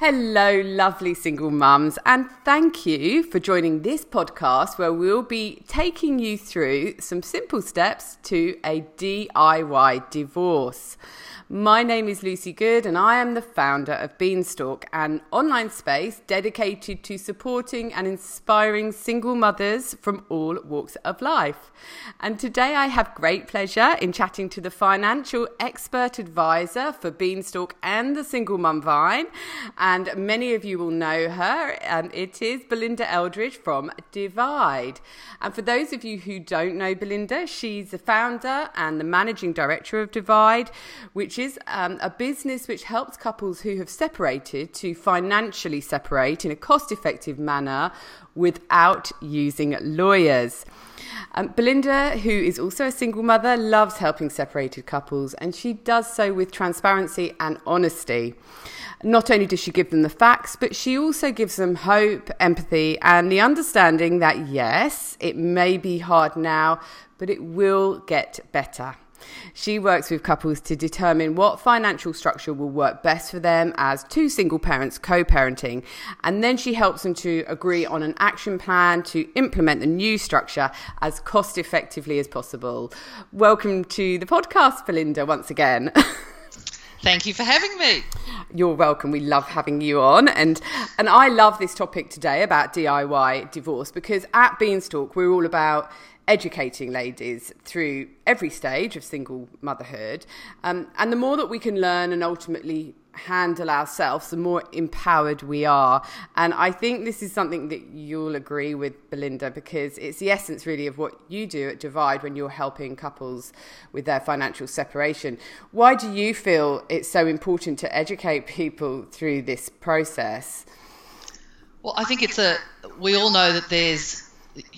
Hello, lovely single mums, and thank you for joining this podcast where we'll be taking you through some simple steps to a DIY divorce. My name is Lucy Good, and I am the founder of Beanstalk, an online space dedicated to supporting and inspiring single mothers from all walks of life. And today I have great pleasure in chatting to the financial expert advisor for Beanstalk and the Single Mum Vine. And many of you will know her, and it is Belinda Eldridge from Divide. And for those of you who don't know Belinda, she's the founder and the managing director of Divide, which is um, a business which helps couples who have separated to financially separate in a cost effective manner without using lawyers. Um, Belinda, who is also a single mother, loves helping separated couples and she does so with transparency and honesty. Not only does she give them the facts, but she also gives them hope, empathy, and the understanding that yes, it may be hard now, but it will get better. She works with couples to determine what financial structure will work best for them as two single parents co parenting. And then she helps them to agree on an action plan to implement the new structure as cost effectively as possible. Welcome to the podcast, Belinda, once again. Thank you for having me. You're welcome. We love having you on. And and I love this topic today about DIY divorce because at Beanstalk we're all about educating ladies through every stage of single motherhood. Um, and the more that we can learn and ultimately handle ourselves, the more empowered we are. And I think this is something that you'll agree with, Belinda, because it's the essence really of what you do at Divide when you're helping couples with their financial separation. Why do you feel it's so important to educate people through this process? Well, I think it's a, we all know that there's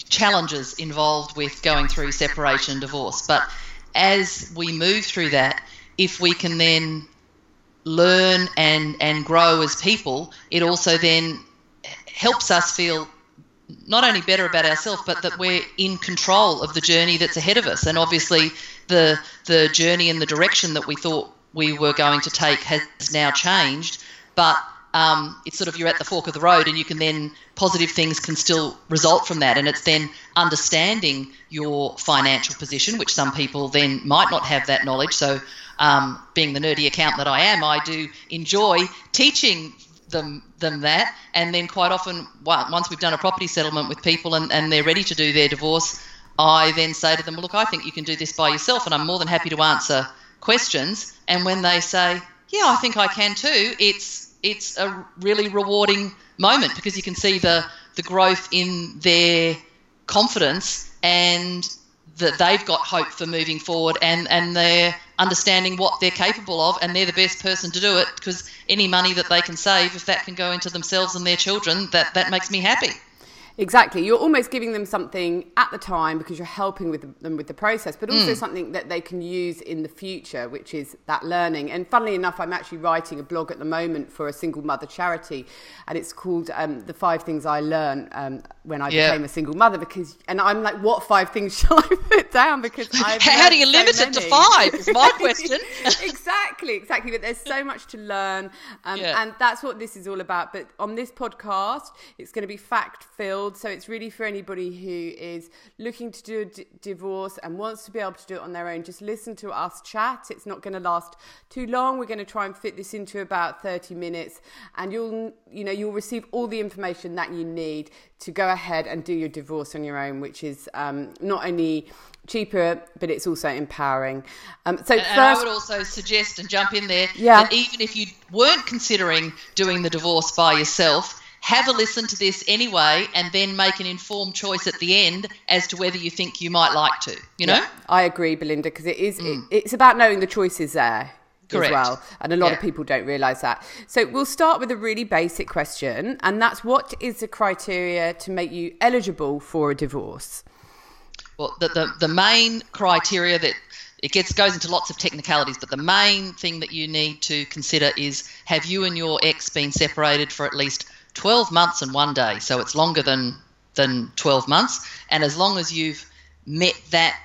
challenges involved with going through separation and divorce. But as we move through that, if we can then learn and, and grow as people, it also then helps us feel not only better about ourselves, but that we're in control of the journey that's ahead of us. And obviously, the the journey and the direction that we thought we were going to take has now changed. But um, it's sort of you're at the fork of the road and you can then positive things can still result from that. And it's then understanding your financial position which some people then might not have that knowledge. So um, being the nerdy accountant that i am i do enjoy teaching them them that. And then quite often once we've done a property settlement with people and, and they're ready to do their divorce i then say to them well, look i think you can do this by yourself and i'm more than happy to answer questions. And when they say yeah i think i can too it's it's a really rewarding moment because you can see the the growth in their confidence and that they've got hope for moving forward and and they're understanding what they're capable of and they're the best person to do it because any money that they can save if that can go into themselves and their children that that makes me happy Exactly. You're almost giving them something at the time because you're helping with them with the process, but also mm. something that they can use in the future, which is that learning. And funnily enough, I'm actually writing a blog at the moment for a single mother charity, and it's called um, "The Five Things I Learned um, When I yeah. Became a Single Mother." Because, and I'm like, what five things shall I put down? Because I've how do you limit it to five? Is my question. exactly, exactly. But there's so much to learn, um, yeah. and that's what this is all about. But on this podcast, it's going to be fact filled so it's really for anybody who is looking to do a d- divorce and wants to be able to do it on their own. Just listen to us chat. It's not going to last too long. We're going to try and fit this into about 30 minutes and you'll, you know, you'll receive all the information that you need to go ahead and do your divorce on your own, which is um, not only cheaper, but it's also empowering. Um, so and, first, and I would also suggest and jump in there yeah. that even if you weren't considering doing the divorce by yourself, have a listen to this anyway and then make an informed choice at the end as to whether you think you might like to you know yeah, i agree belinda because it is mm. it, it's about knowing the choices there Correct. as well and a lot yeah. of people don't realize that so we'll start with a really basic question and that's what is the criteria to make you eligible for a divorce well the, the, the main criteria that it gets goes into lots of technicalities, but the main thing that you need to consider is have you and your ex been separated for at least 12 months and one day. So it's longer than, than 12 months. And as long as you've met that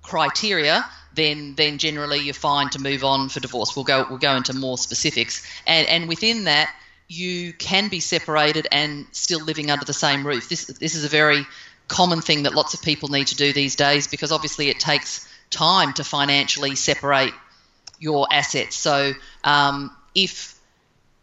criteria, then then generally you're fine to move on for divorce. We'll go we'll go into more specifics. And and within that, you can be separated and still living under the same roof. This this is a very common thing that lots of people need to do these days because obviously it takes time to financially separate your assets. So um, if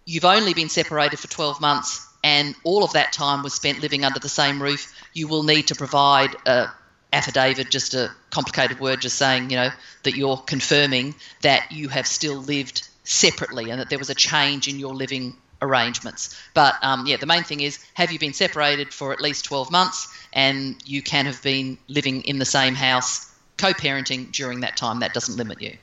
you've only been separated for 12 months and all of that time was spent living under the same roof, you will need to provide a affidavit, just a complicated word, just saying, you know, that you're confirming that you have still lived separately and that there was a change in your living arrangements. But um, yeah, the main thing is have you been separated for at least 12 months and you can have been living in the same house, co parenting during that time. That doesn't limit you.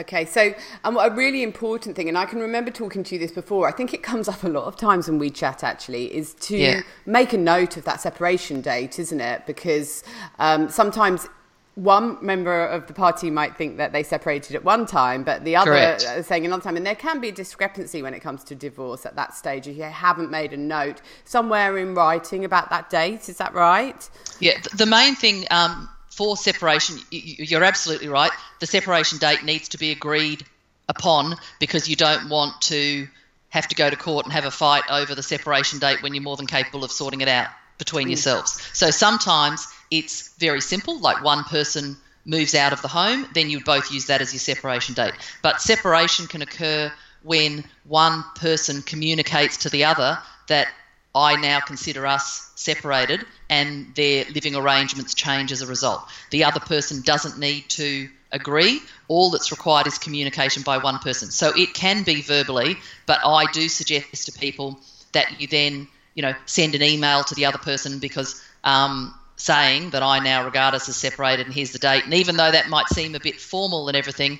Okay, so um, a really important thing, and I can remember talking to you this before. I think it comes up a lot of times when we chat. Actually, is to yeah. make a note of that separation date, isn't it? Because um, sometimes one member of the party might think that they separated at one time, but the other Correct. is saying another time. And there can be a discrepancy when it comes to divorce at that stage if you haven't made a note somewhere in writing about that date. Is that right? Yeah, the main thing um, for separation, you're absolutely right. The separation date needs to be agreed upon because you don't want to have to go to court and have a fight over the separation date when you're more than capable of sorting it out between mm. yourselves. So sometimes it's very simple, like one person moves out of the home, then you both use that as your separation date. But separation can occur when one person communicates to the other that I now consider us separated and their living arrangements change as a result. The other person doesn't need to agree. All that's required is communication by one person. So it can be verbally, but I do suggest to people that you then, you know, send an email to the other person because um, saying that I now regard us as separated and here's the date. And even though that might seem a bit formal and everything,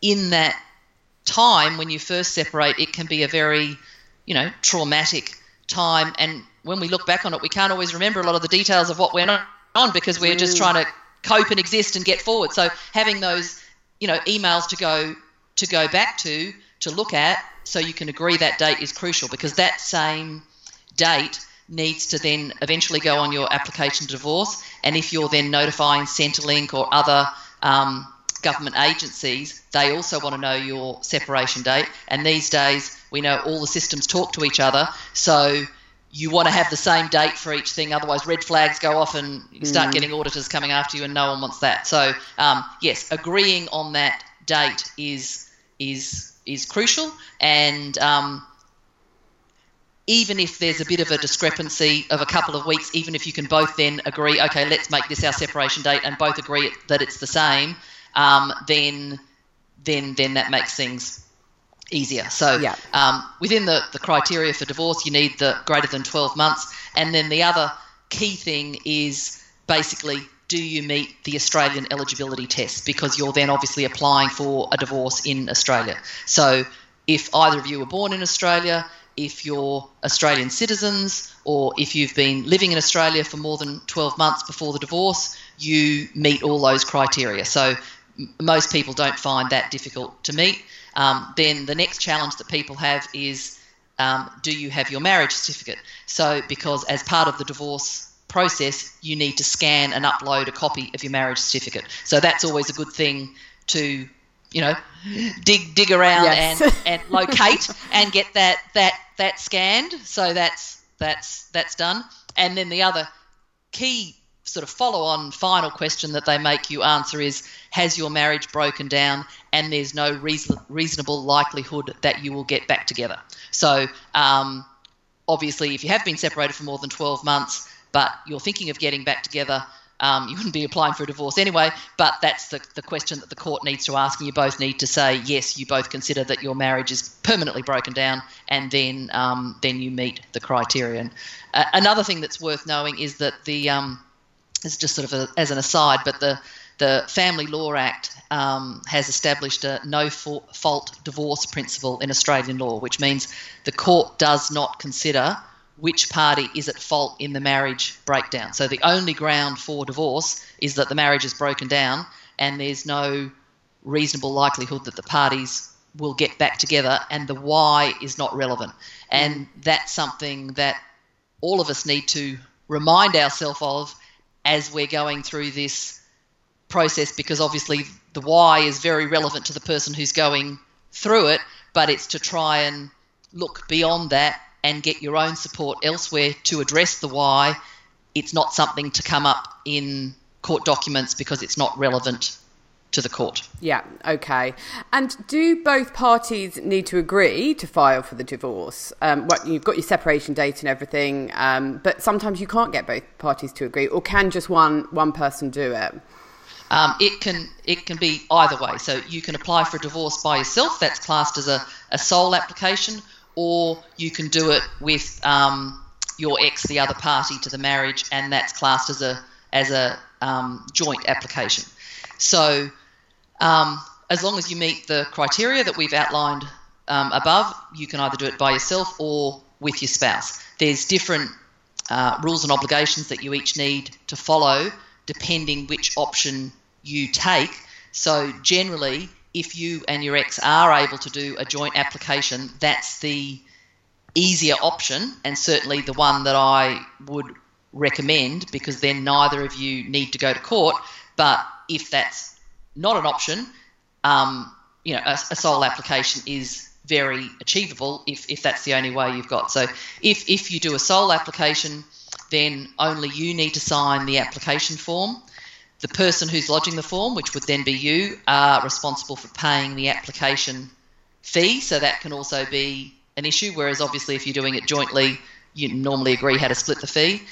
in that time when you first separate, it can be a very, you know, traumatic time. And when we look back on it, we can't always remember a lot of the details of what went on because we're just trying to cope and exist and get forward. So having those, you know, emails to go to go back to to look at so you can agree that date is crucial because that same date needs to then eventually go on your application to divorce. And if you're then notifying Centrelink or other um, government agencies, they also want to know your separation date. And these days, we know all the systems talk to each other. So you want to have the same date for each thing, otherwise red flags go off and you start mm. getting auditors coming after you, and no one wants that. So um, yes, agreeing on that date is is is crucial, and um, even if there's a bit of a discrepancy of a couple of weeks, even if you can both then agree, okay, let's make this our separation date, and both agree that it's the same, um, then then then that makes things easier. So yeah. um, within the, the criteria for divorce, you need the greater than 12 months. And then the other key thing is basically do you meet the Australian eligibility test? Because you're then obviously applying for a divorce in Australia. So if either of you were born in Australia, if you're Australian citizens, or if you've been living in Australia for more than 12 months before the divorce, you meet all those criteria. So most people don't find that difficult to meet. Um, then the next challenge that people have is um, do you have your marriage certificate? So, because as part of the divorce process, you need to scan and upload a copy of your marriage certificate. So, that's always a good thing to you know dig dig around yes. and, and locate and get that that that scanned so that's that's that's done and then the other key sort of follow on final question that they make you answer is Has your marriage broken down and there's no reason, reasonable likelihood that you will get back together? So, um, obviously, if you have been separated for more than 12 months, but you're thinking of getting back together, um, you wouldn't be applying for a divorce anyway, but that's the, the question that the court needs to ask, and you both need to say yes. You both consider that your marriage is permanently broken down, and then um, then you meet the criterion. Uh, another thing that's worth knowing is that the um, it's just sort of a, as an aside, but the the Family Law Act um, has established a no fault divorce principle in Australian law, which means the court does not consider which party is at fault in the marriage breakdown. So the only ground for divorce is that the marriage is broken down and there's no reasonable likelihood that the parties will get back together and the why is not relevant. And that's something that all of us need to remind ourselves of as we're going through this process because obviously the why is very relevant to the person who's going through it, but it's to try and look beyond that and get your own support elsewhere to address the why, it's not something to come up in court documents because it's not relevant to the court. Yeah, okay. And do both parties need to agree to file for the divorce? Um, what, you've got your separation date and everything, um, but sometimes you can't get both parties to agree, or can just one one person do it? Um, it can it can be either way. So you can apply for a divorce by yourself. That's classed as a, a sole application, or you can do it with um, your ex, the other party to the marriage, and that's classed as a as a um, joint application. So um, as long as you meet the criteria that we've outlined um, above, you can either do it by yourself or with your spouse. There's different uh, rules and obligations that you each need to follow depending which option you take. So, generally, if you and your ex are able to do a joint application, that's the easier option and certainly the one that I would recommend because then neither of you need to go to court. But if that's not an option, um, you know, a, a, sole application is very achievable if, if that's the only way you've got. So if, if you do a sole application, then only you need to sign the application form. The person who's lodging the form, which would then be you, are responsible for paying the application fee. So that can also be an issue. Whereas obviously, if you're doing it jointly, you normally agree how to split the fee.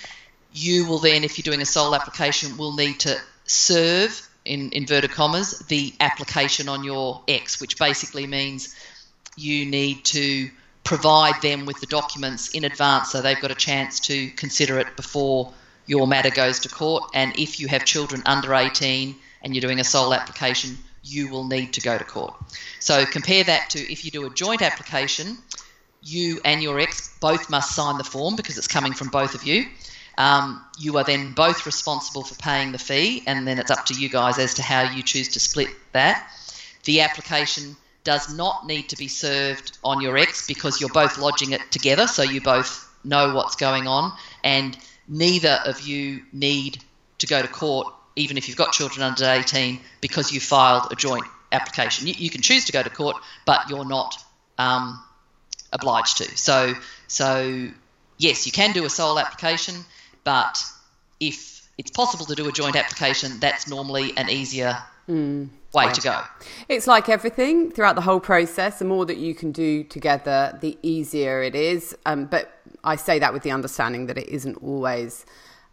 You will then, if you're doing a sole application, will need to serve in inverted commas, the application on your ex, which basically means you need to provide them with the documents in advance so they've got a chance to consider it before your matter goes to court. And if you have children under 18 and you're doing a sole application, you will need to go to court. So compare that to if you do a joint application, you and your ex both must sign the form because it's coming from both of you. Um, you are then both responsible for paying the fee, and then it's up to you guys as to how you choose to split that. The application does not need to be served on your ex because you're both lodging it together, so you both know what's going on, and neither of you need to go to court, even if you've got children under 18, because you filed a joint application. You, you can choose to go to court, but you're not um, obliged to. So, so yes, you can do a sole application. But if it's possible to do a joint application, that's normally an easier mm, way yeah. to go. It's like everything throughout the whole process. The more that you can do together, the easier it is. Um, but I say that with the understanding that it isn't always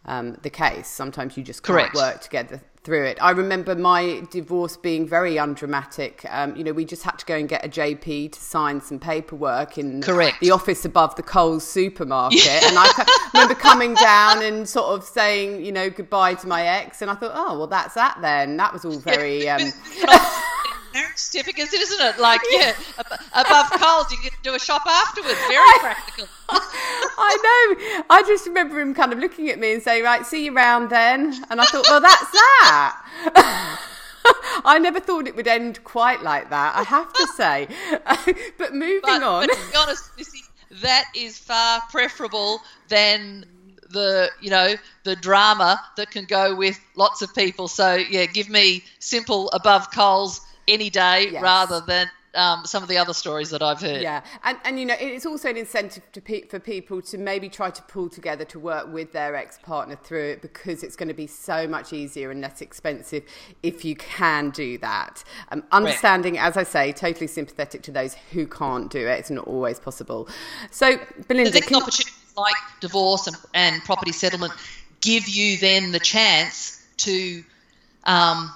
um, the case. Sometimes you just can't work together through it. I remember my divorce being very undramatic. Um, you know, we just had to go and get a JP to sign some paperwork in Correct. the office above the Coles supermarket. And I remember coming down and sort of saying, you know, goodbye to my ex. And I thought, oh, well, that's that then. That was all very. Um, marriage certificates, isn't it? Like, yeah, above Coles, you can do a shop afterwards. Very practical. I know. I just remember him kind of looking at me and saying, right, see you around then. And I thought, well, that's that. I never thought it would end quite like that, I have to say. but moving but, on. But to be honest, Missy, that is far preferable than the you know the drama that can go with lots of people so yeah give me simple above Coles any day yes. rather than um, some of the other stories that I've heard. Yeah, and and you know it's also an incentive to pe- for people to maybe try to pull together to work with their ex partner through it because it's going to be so much easier and less expensive if you can do that. Um, understanding, right. as I say, totally sympathetic to those who can't do it. It's not always possible. So, Belinda, can... opportunities like divorce and, and property settlement give you then the chance to. Um,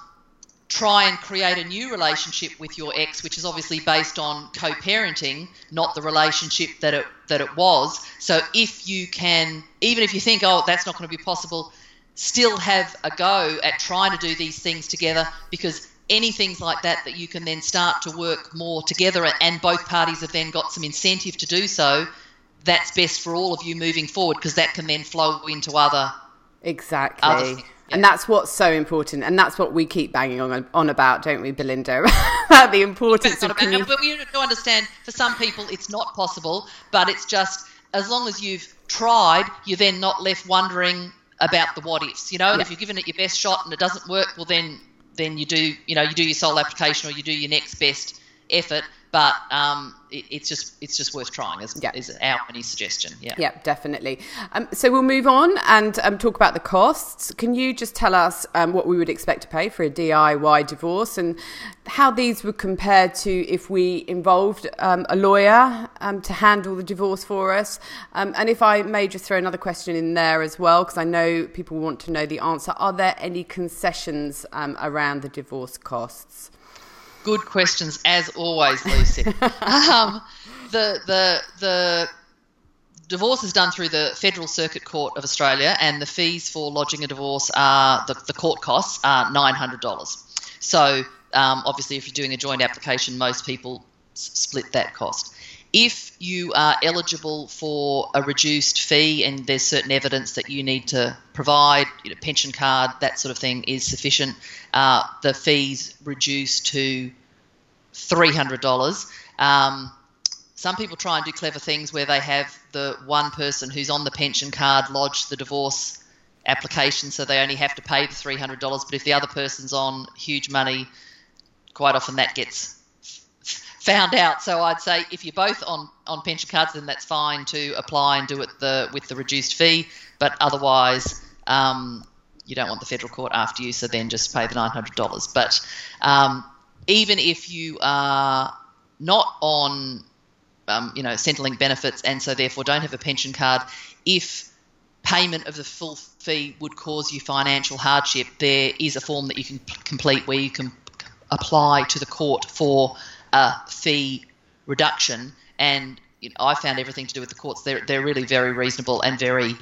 try and create a new relationship with your ex, which is obviously based on co-parenting, not the relationship that it that it was. So if you can, even if you think, oh, that's not going to be possible, still have a go at trying to do these things together because anything like that that you can then start to work more together and both parties have then got some incentive to do so that's best for all of you moving forward because that can then flow into other exactly other and that's what's so important, and that's what we keep banging on on about, don't we, Belinda? about the importance of community. But we do understand for some people it's not possible, but it's just as long as you've tried, you're then not left wondering about the what ifs. You know, and yeah. if you've given it your best shot and it doesn't work, well then then you do you know you do your sole application or you do your next best effort. But um, it, it's just it's just worth trying. Is, yeah. is our only suggestion? Yeah, yeah, definitely. Um, so we'll move on and um, talk about the costs. Can you just tell us um, what we would expect to pay for a DIY divorce and how these would compare to if we involved um, a lawyer um, to handle the divorce for us? and if I may just throw another question in there as well, because I know people want to know the answer. Are there any concessions around the divorce costs? Good questions as always, Lucy. um, the the the divorce is done through the Federal Circuit Court of Australia, and the fees for lodging a divorce are the, the court costs are nine hundred dollars. So um, obviously, if you're doing a joint application, most people s- split that cost. If you are eligible for a reduced fee and there's certain evidence that you need to provide, you know, pension card, that sort of thing is sufficient, uh, the fees reduce to $300. Um, some people try and do clever things where they have the one person who's on the pension card lodge the divorce application, so they only have to pay the $300. But if the other person's on huge money, quite often that gets found out. So I'd say if you're both on, on pension cards, then that's fine to apply and do it the with the reduced fee. But otherwise, um, you don't want the federal court after you, so then just pay the nine hundred dollars. But um, even if you are not on, um, you know, Centrelink benefits and so therefore don't have a pension card, if payment of the full fee would cause you financial hardship, there is a form that you can complete where you can apply to the court for a fee reduction. And you know, I found everything to do with the courts. They're, they're really very reasonable and very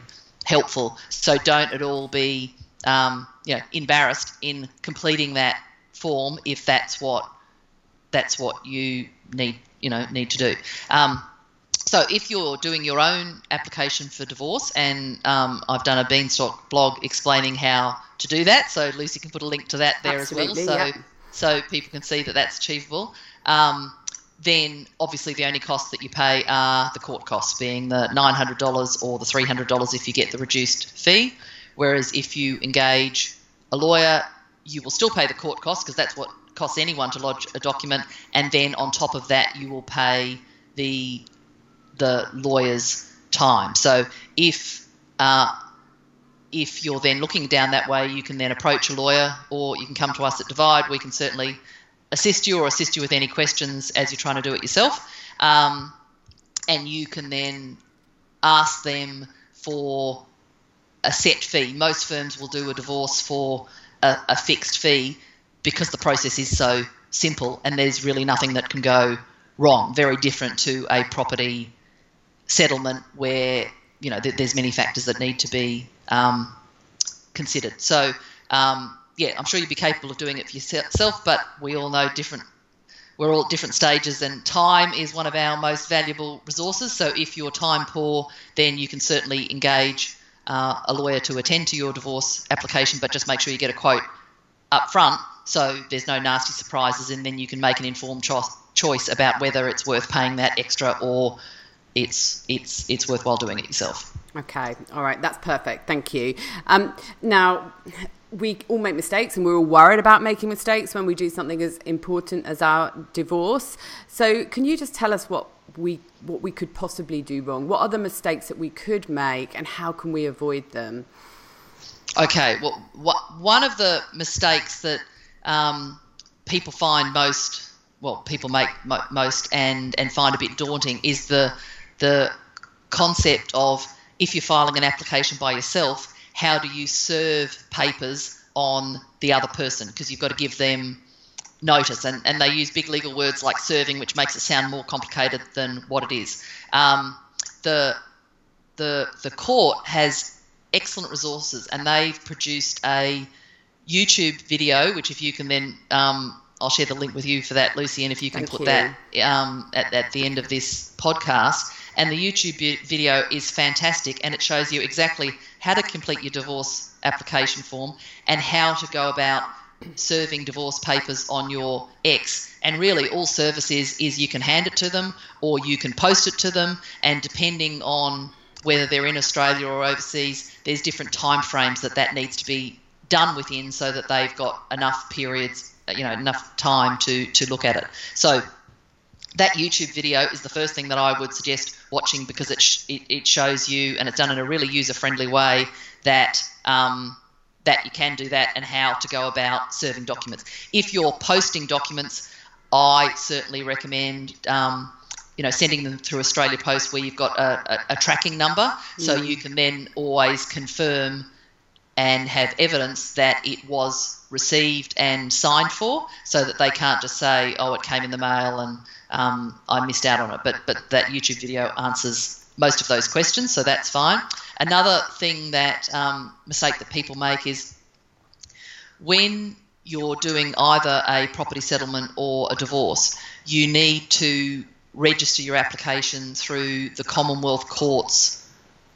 helpful. So don't at all be um, you know, embarrassed in completing that form if that's what that's what you need you know need to do. Um, so if you're doing your own application for divorce, and um, I've done a Beanstalk blog explaining how to do that, so Lucy can put a link to that there Absolutely, as well, so yeah. so people can see that that's achievable. Um, then obviously the only costs that you pay are the court costs, being the $900 or the $300 if you get the reduced fee. Whereas if you engage a lawyer, you will still pay the court costs because that's what costs anyone to lodge a document, and then on top of that, you will pay the the lawyer's time. So if uh, if you're then looking down that way, you can then approach a lawyer, or you can come to us at Divide. We can certainly assist you or assist you with any questions as you're trying to do it yourself. Um, and you can then ask them for a set fee. Most firms will do a divorce for a, a fixed fee because the process is so simple and there's really nothing that can go wrong. Very different to a property settlement where you know there's many factors that need to be um, considered. So um, yeah, I'm sure you'd be capable of doing it for yourself, but we all know different. We're all at different stages, and time is one of our most valuable resources. So if you're time poor, then you can certainly engage uh, a lawyer to attend to your divorce application, but just make sure you get a quote up front so there's no nasty surprises, and then you can make an informed cho- choice about whether it's worth paying that extra or it's it's it's worthwhile doing it yourself. Okay, all right, that's perfect. Thank you. Um, now we all make mistakes and we're all worried about making mistakes when we do something as important as our divorce. So, can you just tell us what we what we could possibly do wrong? What are the mistakes that we could make and how can we avoid them? Okay, well, one of the mistakes that um, people find most, well, people make mo- most and and find a bit daunting is the the concept of if you're filing an application by yourself, how do you serve papers on the other person? Because you've got to give them notice, and, and they use big legal words like serving, which makes it sound more complicated than what it is. Um, the the the court has excellent resources, and they've produced a YouTube video, which if you can then um, I'll share the link with you for that, Lucy, and if you can Thank put you. that um, at, at the end of this podcast. And the YouTube video is fantastic, and it shows you exactly how to complete your divorce application form and how to go about serving divorce papers on your ex. And really, all service is is you can hand it to them or you can post it to them, and depending on whether they're in Australia or overseas, there's different time frames that that needs to be done within, so that they've got enough periods, you know, enough time to to look at it. So that YouTube video is the first thing that I would suggest watching because it, sh- it, it, shows you, and it's done in a really user friendly way, that um, that you can do that and how to go about serving documents. If you're posting documents, I certainly recommend. Um, you know, sending them through Australia Post where you've got a, a, a tracking number, mm. so you can then always confirm and have evidence that it was received and signed for, so that they can't just say, "Oh, it came in the mail and um, I missed out on it." But but that YouTube video answers most of those questions, so that's fine. Another thing that um, mistake that people make is when you're doing either a property settlement or a divorce, you need to register your application through the Commonwealth Courts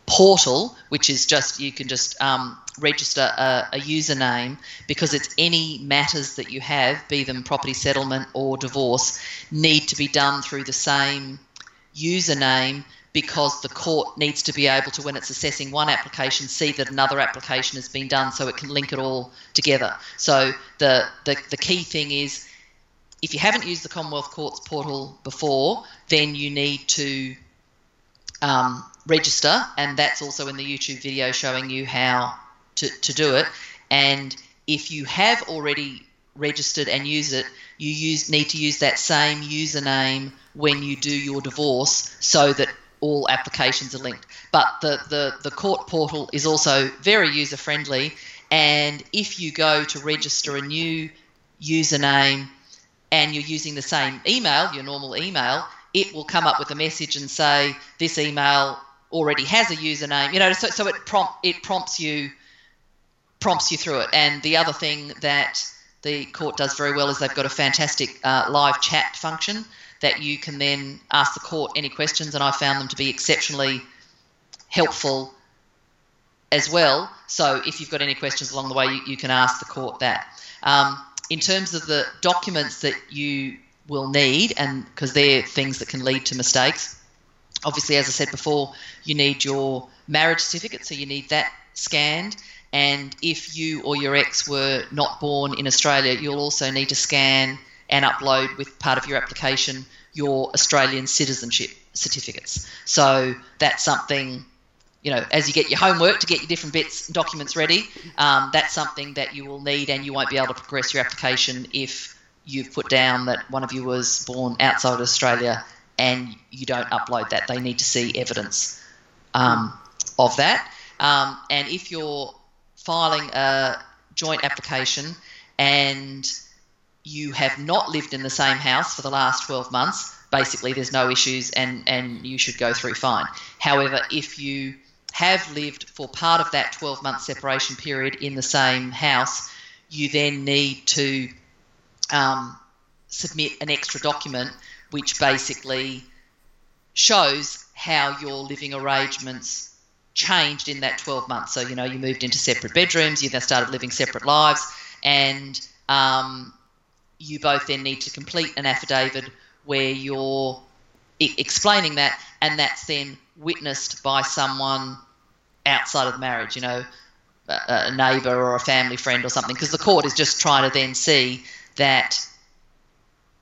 portal, which is just you can just um, register a, a, username because it's any matters that you have, be them property settlement or divorce, need to be done through the same username because the court needs to be able to, when it's assessing one application, see that another application has been done so it can link it all together. So the, the, the key thing is if you haven't used the Commonwealth Courts portal before, then you need to um, register, and that's also in the YouTube video showing you how to, to do it. And if you have already registered and use it, you use need to use that same username when you do your divorce so that all applications are linked. But the, the, the court portal is also very user friendly. And if you go to register a new username and you're using the same email, your normal email, it will come up with a message and say, This email already has a username. You know, so, so it prompt it prompts you prompts you through it. And the other thing that the court does very well is they've got a fantastic uh, live chat function that you can then ask the court any questions, and I found them to be exceptionally helpful as well. So if you've got any questions along the way, you, you can ask the court that. Um, in terms of the documents that you will need, and because they're things that can lead to mistakes, obviously, as I said before, you need your marriage certificate, so you need that scanned. And if you or your ex were not born in Australia, you'll also need to scan and upload with part of your application your Australian citizenship certificates. So that's something, you know, as you get your homework to get your different bits documents ready, um, that's something that you will need, and you won't be able to progress your application if you've put down that one of you was born outside Australia and you don't upload that. They need to see evidence um, of that. Um, and if you're filing a joint application and you have not lived in the same house for the last 12 months, basically there's no issues and, and you should go through fine. However, if you have lived for part of that 12 month separation period in the same house, you then need to um, submit an extra document which basically shows how your living arrangements changed in that 12 months. So, you know, you moved into separate bedrooms, you then started living separate lives, and um, you both then need to complete an affidavit where you're I- explaining that, and that's then witnessed by someone outside of the marriage, you know, a, a neighbour or a family friend or something, because the court is just trying to then see that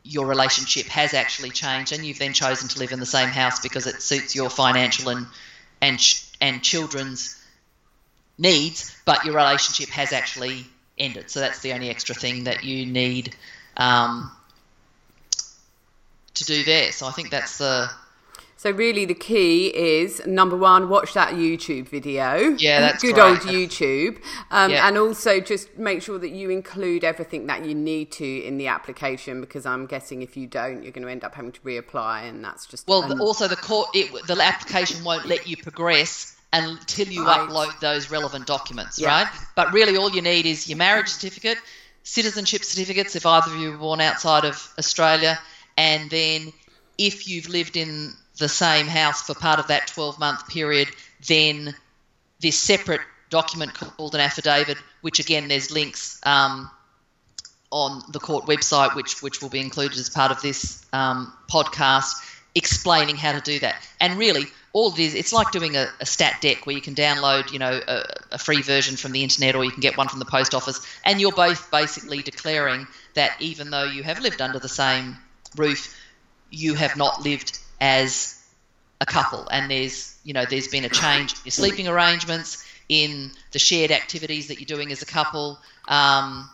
your relationship has actually changed and you've then chosen to live in the same house because it suits your financial and and and children's needs but your relationship has actually ended. So that's the only extra thing that you need um, to do there. So i think that's the so really, the key is number one, watch that YouTube video. Yeah, that's good great. old YouTube, um, Yeah. and also just make sure that you include everything that you need to in the application. Because I'm guessing if you don't, you're going to end up having to reapply, and that's just Well, also the court, it, the application won't let you progress until you Right. upload those relevant documents, Yeah. right? But really, all you need is your marriage certificate, citizenship certificates if either of you were born outside of Australia, and then if you've lived in the same house for part of that 12 month period, then this separate document called an affidavit, which again there's links um, on the court website, which which will be included as part of this um, podcast, explaining how to do that. And really, all it is, it's like doing a, a stat dec where you can download, you know, a, a free version from the internet, or you can get one from the post office, and you're both basically declaring that even though you have lived under the same roof, you have not lived as a couple. And there's you know there's been a change in your sleeping arrangements in the shared activities that you're doing as a couple um,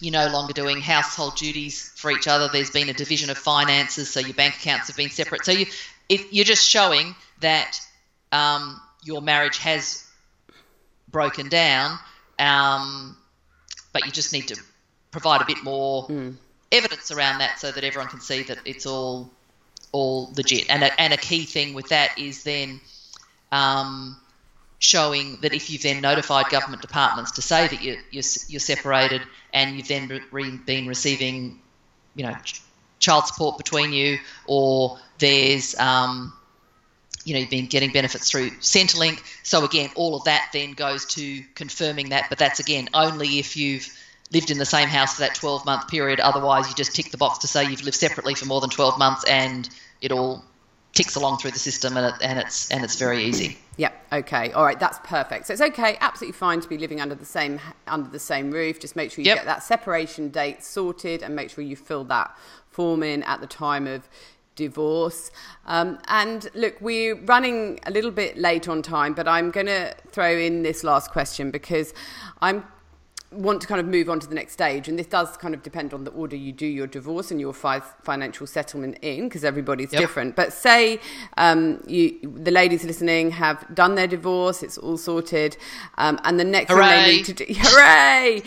you're no longer doing household duties for each other. There's been a division of finances so your bank accounts have been separate. So you it, you're just showing that um, your marriage has broken down um, but you just need to provide a bit more mm. evidence around that so that everyone can see that it's all all legit. And a, and a key thing with that is then um, showing that if you've then notified government departments to say that you're, you're, you're separated and you've then re- been receiving, you know, child support between you, or there's, um, you know, you've been getting benefits through Centrelink. So again, all of that then goes to confirming that, but that's again only if you've lived in the same house for that 12 month period. Otherwise, you just tick the box to say you've lived separately for more than 12 months and it all ticks along through the system and, it, and it's and it's very easy. Yep. Okay. All right. That's perfect. So it's okay, absolutely fine to be living under the same under the same roof. Just make sure you yep. get that separation date sorted and make sure you fill that form in at the time of divorce. Um, and look, we're running a little bit late on time, but I'm going to throw in this last question because I'm want to kind of move on to the next stage, and this does kind of depend on the order you do your divorce and your fi- financial settlement in, because everybody's yep. different. But say um, you, the ladies listening have done their divorce, it's all sorted, um, and the next hooray. thing they need to do, hooray!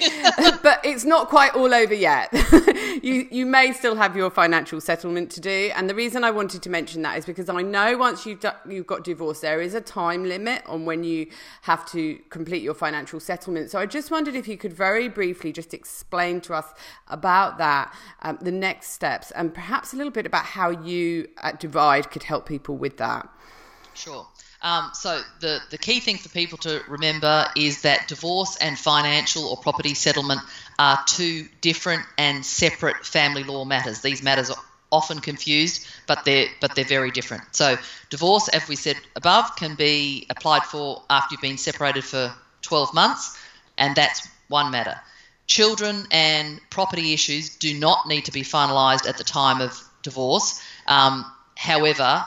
but it's not quite all over yet. you you may still have your financial settlement to do, and the reason I wanted to mention that is because I know once you've do- you've got divorced, there is a time limit on when you have to complete your financial settlement. So I just wondered if you could could very briefly just explain to us about that, um, the next steps, and perhaps a little bit about how you at Divide could help people with that. Sure. Um, so the, the key thing for people to remember is that divorce and financial or property settlement are two different and separate family law matters. These matters are often confused, but they're but they're very different. So divorce, as we said above, can be applied for after you've been separated for 12 months, and that's one matter. Children and property issues do not need to be finalised at the time of divorce. Um, however,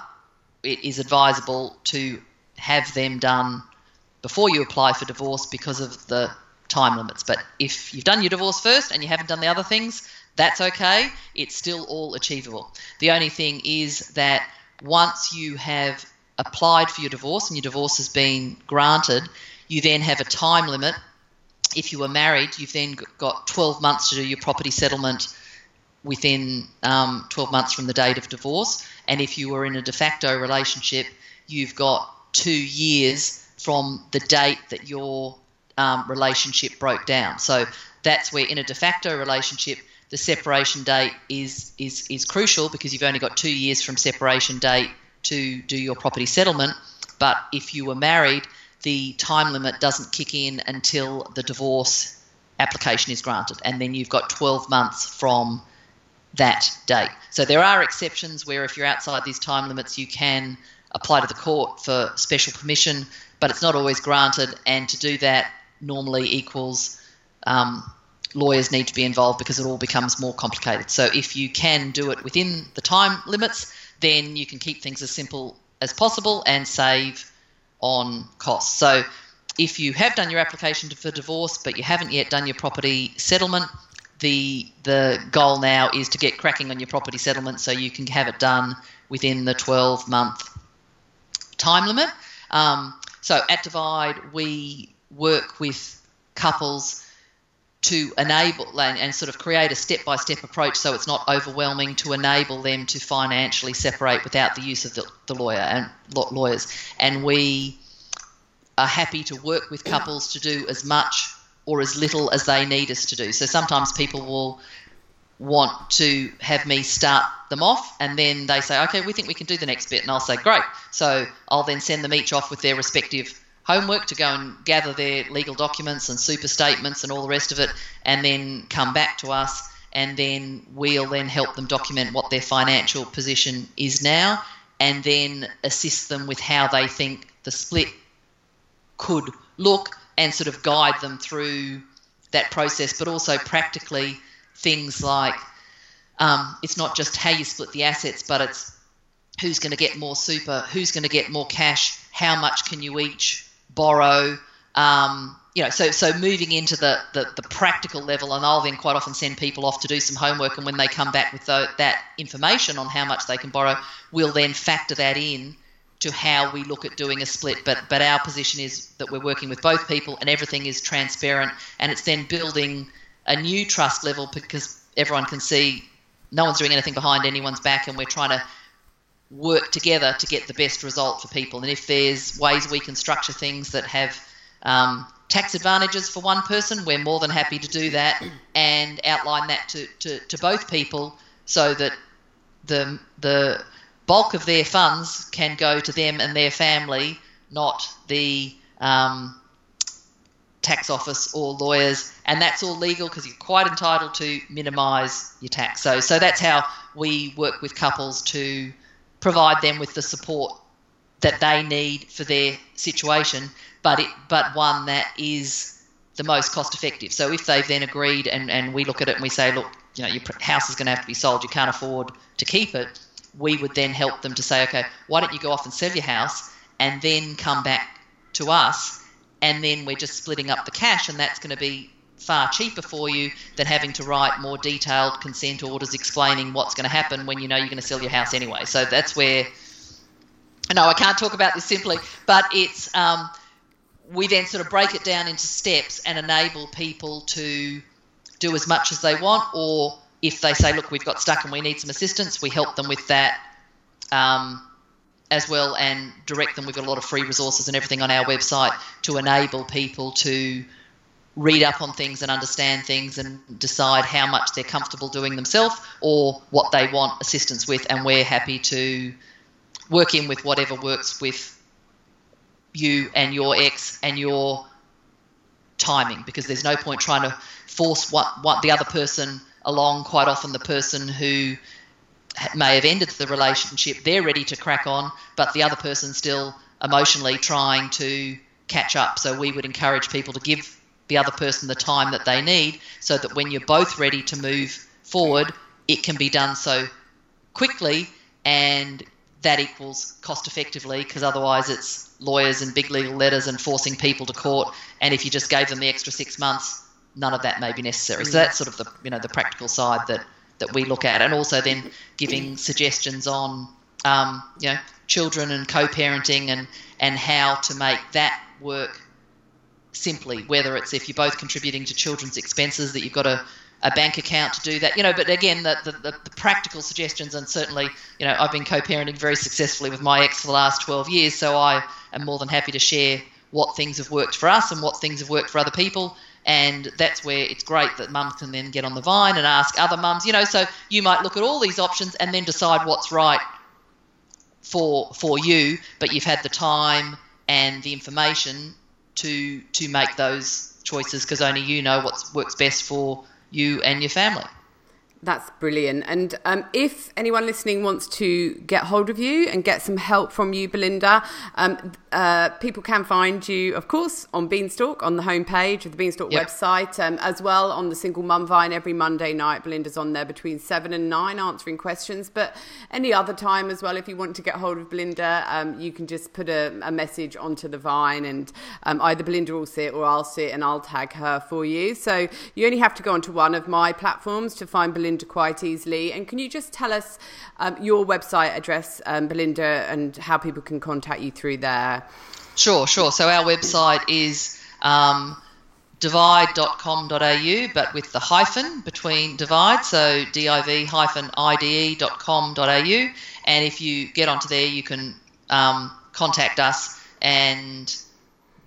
it is advisable to have them done before you apply for divorce because of the time limits. But if you've done your divorce first and you haven't done the other things, that's okay. It's still all achievable. The only thing is that once you have applied for your divorce and your divorce has been granted, you then have a time limit if you were married, you've then got 12 months to do your property settlement within um, 12 months from the date of divorce. And if you were in a de facto relationship, you've got two years from the date that your um, relationship broke down. So that's where in a de facto relationship, the separation date is, is, is crucial because you've only got two years from separation date to do your property settlement. But if you were married, the time limit doesn't kick in until the divorce application is granted, and then you've got 12 months from that date. So there are exceptions where if you're outside these time limits, you can apply to the court for special permission, but it's not always granted, and to do that normally equals um, lawyers need to be involved because it all becomes more complicated. So if you can do it within the time limits, then you can keep things as simple as possible and save on costs. So if you have done your application for divorce but you haven't yet done your property settlement, the the goal now is to get cracking on your property settlement so you can have it done within the 12 month time limit. Um, so at Divide, we work with couples to enable and, and sort of create a step by step approach so it's not overwhelming to enable them to financially separate without the use of the, the lawyer and lawyers. And we are happy to work with couples to do as much or as little as they need us to do. So sometimes people will want to have me start them off and then they say, okay, we think we can do the next bit. And I'll say, great. So I'll then send them each off with their respective homework to go and gather their legal documents and super statements and all the rest of it, and then come back to us, and then we'll then help them document what their financial position is now, and then assist them with how they think the split could look, and sort of guide them through that process, but also practically things like um, it's not just how you split the assets, but it's who's going to get more super, who's going to get more cash, how much can you each borrow. Um, you know, so so moving into the, the, the practical level, and I'll then quite often send people off to do some homework, and when they come back with the, that information on how much they can borrow, we'll then factor that in to how we look at doing a split. But but our position is that we're working with both people, and everything is transparent, and it's then building a new trust level because everyone can see no one's doing anything behind anyone's back, and we're trying to work together to get the best result for people. And if there's ways we can structure things that have um, tax advantages for one person, we're more than happy to do that and outline that to, to, to both people so that the, the bulk of their funds can go to them and their family, not the um, tax office or lawyers. And that's all legal because you're quite entitled to minimise your tax. So, so that's how we work with couples to provide them with the support that they need for their situation, but it, but one that is the most cost effective. So if they've then agreed and, and we look at it and we say, look, you know, your house is going to have to be sold, you can't afford to keep it, we would then help them to say, okay, why don't you go off and sell your house and then come back to us and then we're just splitting up the cash and that's going to be far cheaper for you than having to write more detailed consent orders explaining what's going to happen when you know you're going to sell your house anyway. So that's where. No, I can't talk about this simply, but it's um, we then sort of break it down into steps and enable people to do as much as they want, or if they say, "Look, we've got stuck and we need some assistance," we help them with that. Um, as well and direct them. We've got a lot of free resources and everything on our website to enable people to read up on things and understand things and decide how much they're comfortable doing themselves or what they want assistance with. And we're happy to work in with whatever works with you and your ex and your timing because there's no point trying to force what, what the other person along. Quite often, the person who may have ended the relationship, they're ready to crack on, but the other person still emotionally trying to catch up. So we would encourage people to give the other person the time that they need so that when you're both ready to move forward, it can be done so quickly and that equals cost effectively because otherwise it's lawyers and big legal letters and forcing people to court. And if you just gave them the extra six months none of that may be necessary. So that's sort of the you know the practical side that that we look at. And also then giving suggestions on um, you know children and co-parenting and and how to make that work simply, whether it's if you're both contributing to children's expenses that you've got a, a bank account to do that. You know, but again, the, the, the, practical suggestions, and certainly, you know, I've been co parenting very successfully with my ex for the last 12 years, so I am more than happy to share what things have worked for us and what things have worked for other people. And that's where it's great that mums can then get on the vine and ask other mums, you know, so you might look at all these options and then decide what's right for for you, but you've had the time and the information to to make those choices because only you know what works best for you and your family. That's brilliant. And um, if anyone listening wants to get hold of you and get some help from you, Belinda, um, uh, people can find you, of course, on Beanstalk on the homepage of the Beanstalk yep. website, um, as well on the Single Mum Vine every Monday night. Belinda's on there between seven and nine answering questions. But any other time as well, if you want to get hold of Belinda, um, you can just put a, a, message onto the Vine, and um, either Belinda will see it or I'll see it, and I'll tag her for you. So you only have to go onto one of my platforms to find Belinda quite easily. And can you just tell us um, your website address, um, Belinda, and how people can contact you through there? Sure, sure. So our website is um, divide.com.au, but with the hyphen between divide, so div hyphen ide.com.au. And if you get onto there, you can um, contact us and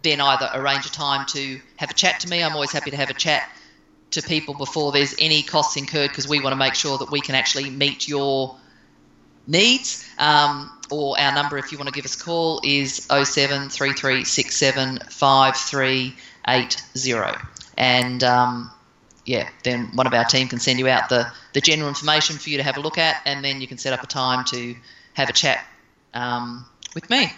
then either arrange a time to have a chat to me. I'm always happy to have a chat to people before there's any costs incurred because we want to make sure that we can actually meet your needs. Um, or our number, if you want to give us a call, is 0733675380. And um, yeah, then one of our team can send you out the, the general information for you to have a look at, and then you can set up a time to have a chat um, with me.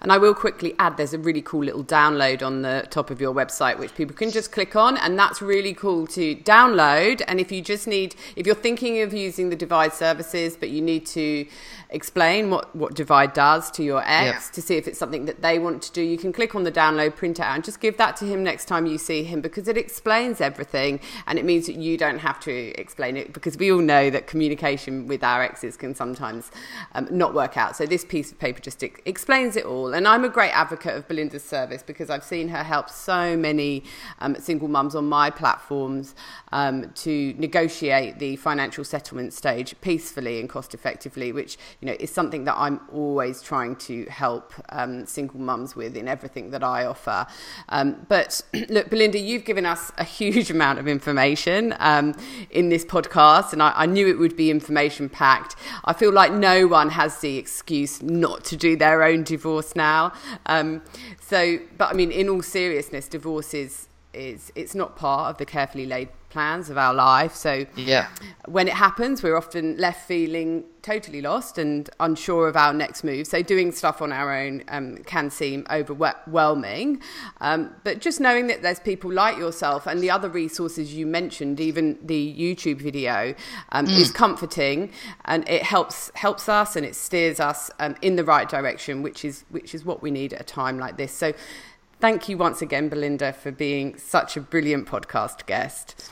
And I will quickly add there's a really cool little download on the top of your website which people can just click on and that's really cool to download and if you just need if you're thinking of using the divide services but you need to explain what, what Divide does to your ex yep. to see if it's something that they want to do. You can click on the download, print it out, and just give that to him next time you see him because it explains everything and it means that you don't have to explain it because we all know that communication with our exes can sometimes um, not work out. So this piece of paper just explains it all. And I'm a great advocate of Belinda's service because I've seen her help so many um, single mums on my platforms um, to negotiate the financial settlement stage peacefully and cost effectively, which you know, is something that I'm always trying to help um, single mums with in everything that I offer. Um, but look, Belinda, you've given us a huge amount of information um, in this podcast, and I, I, knew it would be information packed. I feel like no one has the excuse not to do their own divorce now. Um, so, but I mean, in all seriousness, divorce is is it's not part of the carefully laid plans of our life. So yeah. when it happens, we're often left feeling totally lost and unsure of our next move. So doing stuff on our own um, can seem overwhelming. Um, but just knowing that there's people like yourself and the other resources you mentioned, even the YouTube video, um, mm. is comforting and it helps helps us and it steers us um, in the right direction, which is which is what we need at a time like this. So. Thank you once again, Belinda, for being such a brilliant podcast guest.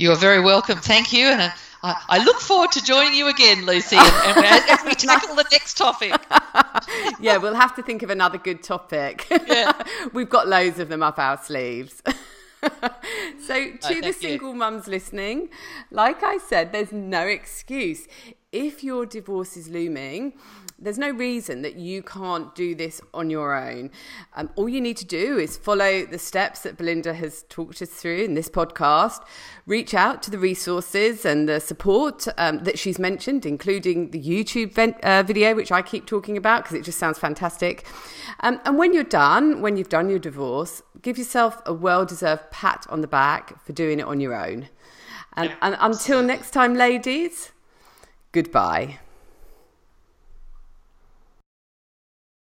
You are very welcome. Thank you. And uh, I, I look forward to joining you again, Lucy, and, and as we tackle the next topic. yeah, we'll have to think of another good topic. Yeah. We've got loads of them up our sleeves. so, uh, to oh, the single mums listening, like I said, there's no excuse. If your divorce is looming, there's no reason that you can't do this on your own. Um, all you need to do is follow the steps that Belinda has talked us through in this podcast. Reach out to the resources and the support um, that she's mentioned, including the YouTube vent, uh, video, which I keep talking about because it just sounds fantastic. Um, and when you're done, when you've done your divorce, give yourself a well deserved pat on the back for doing it on your own. And, and until next time, ladies, goodbye.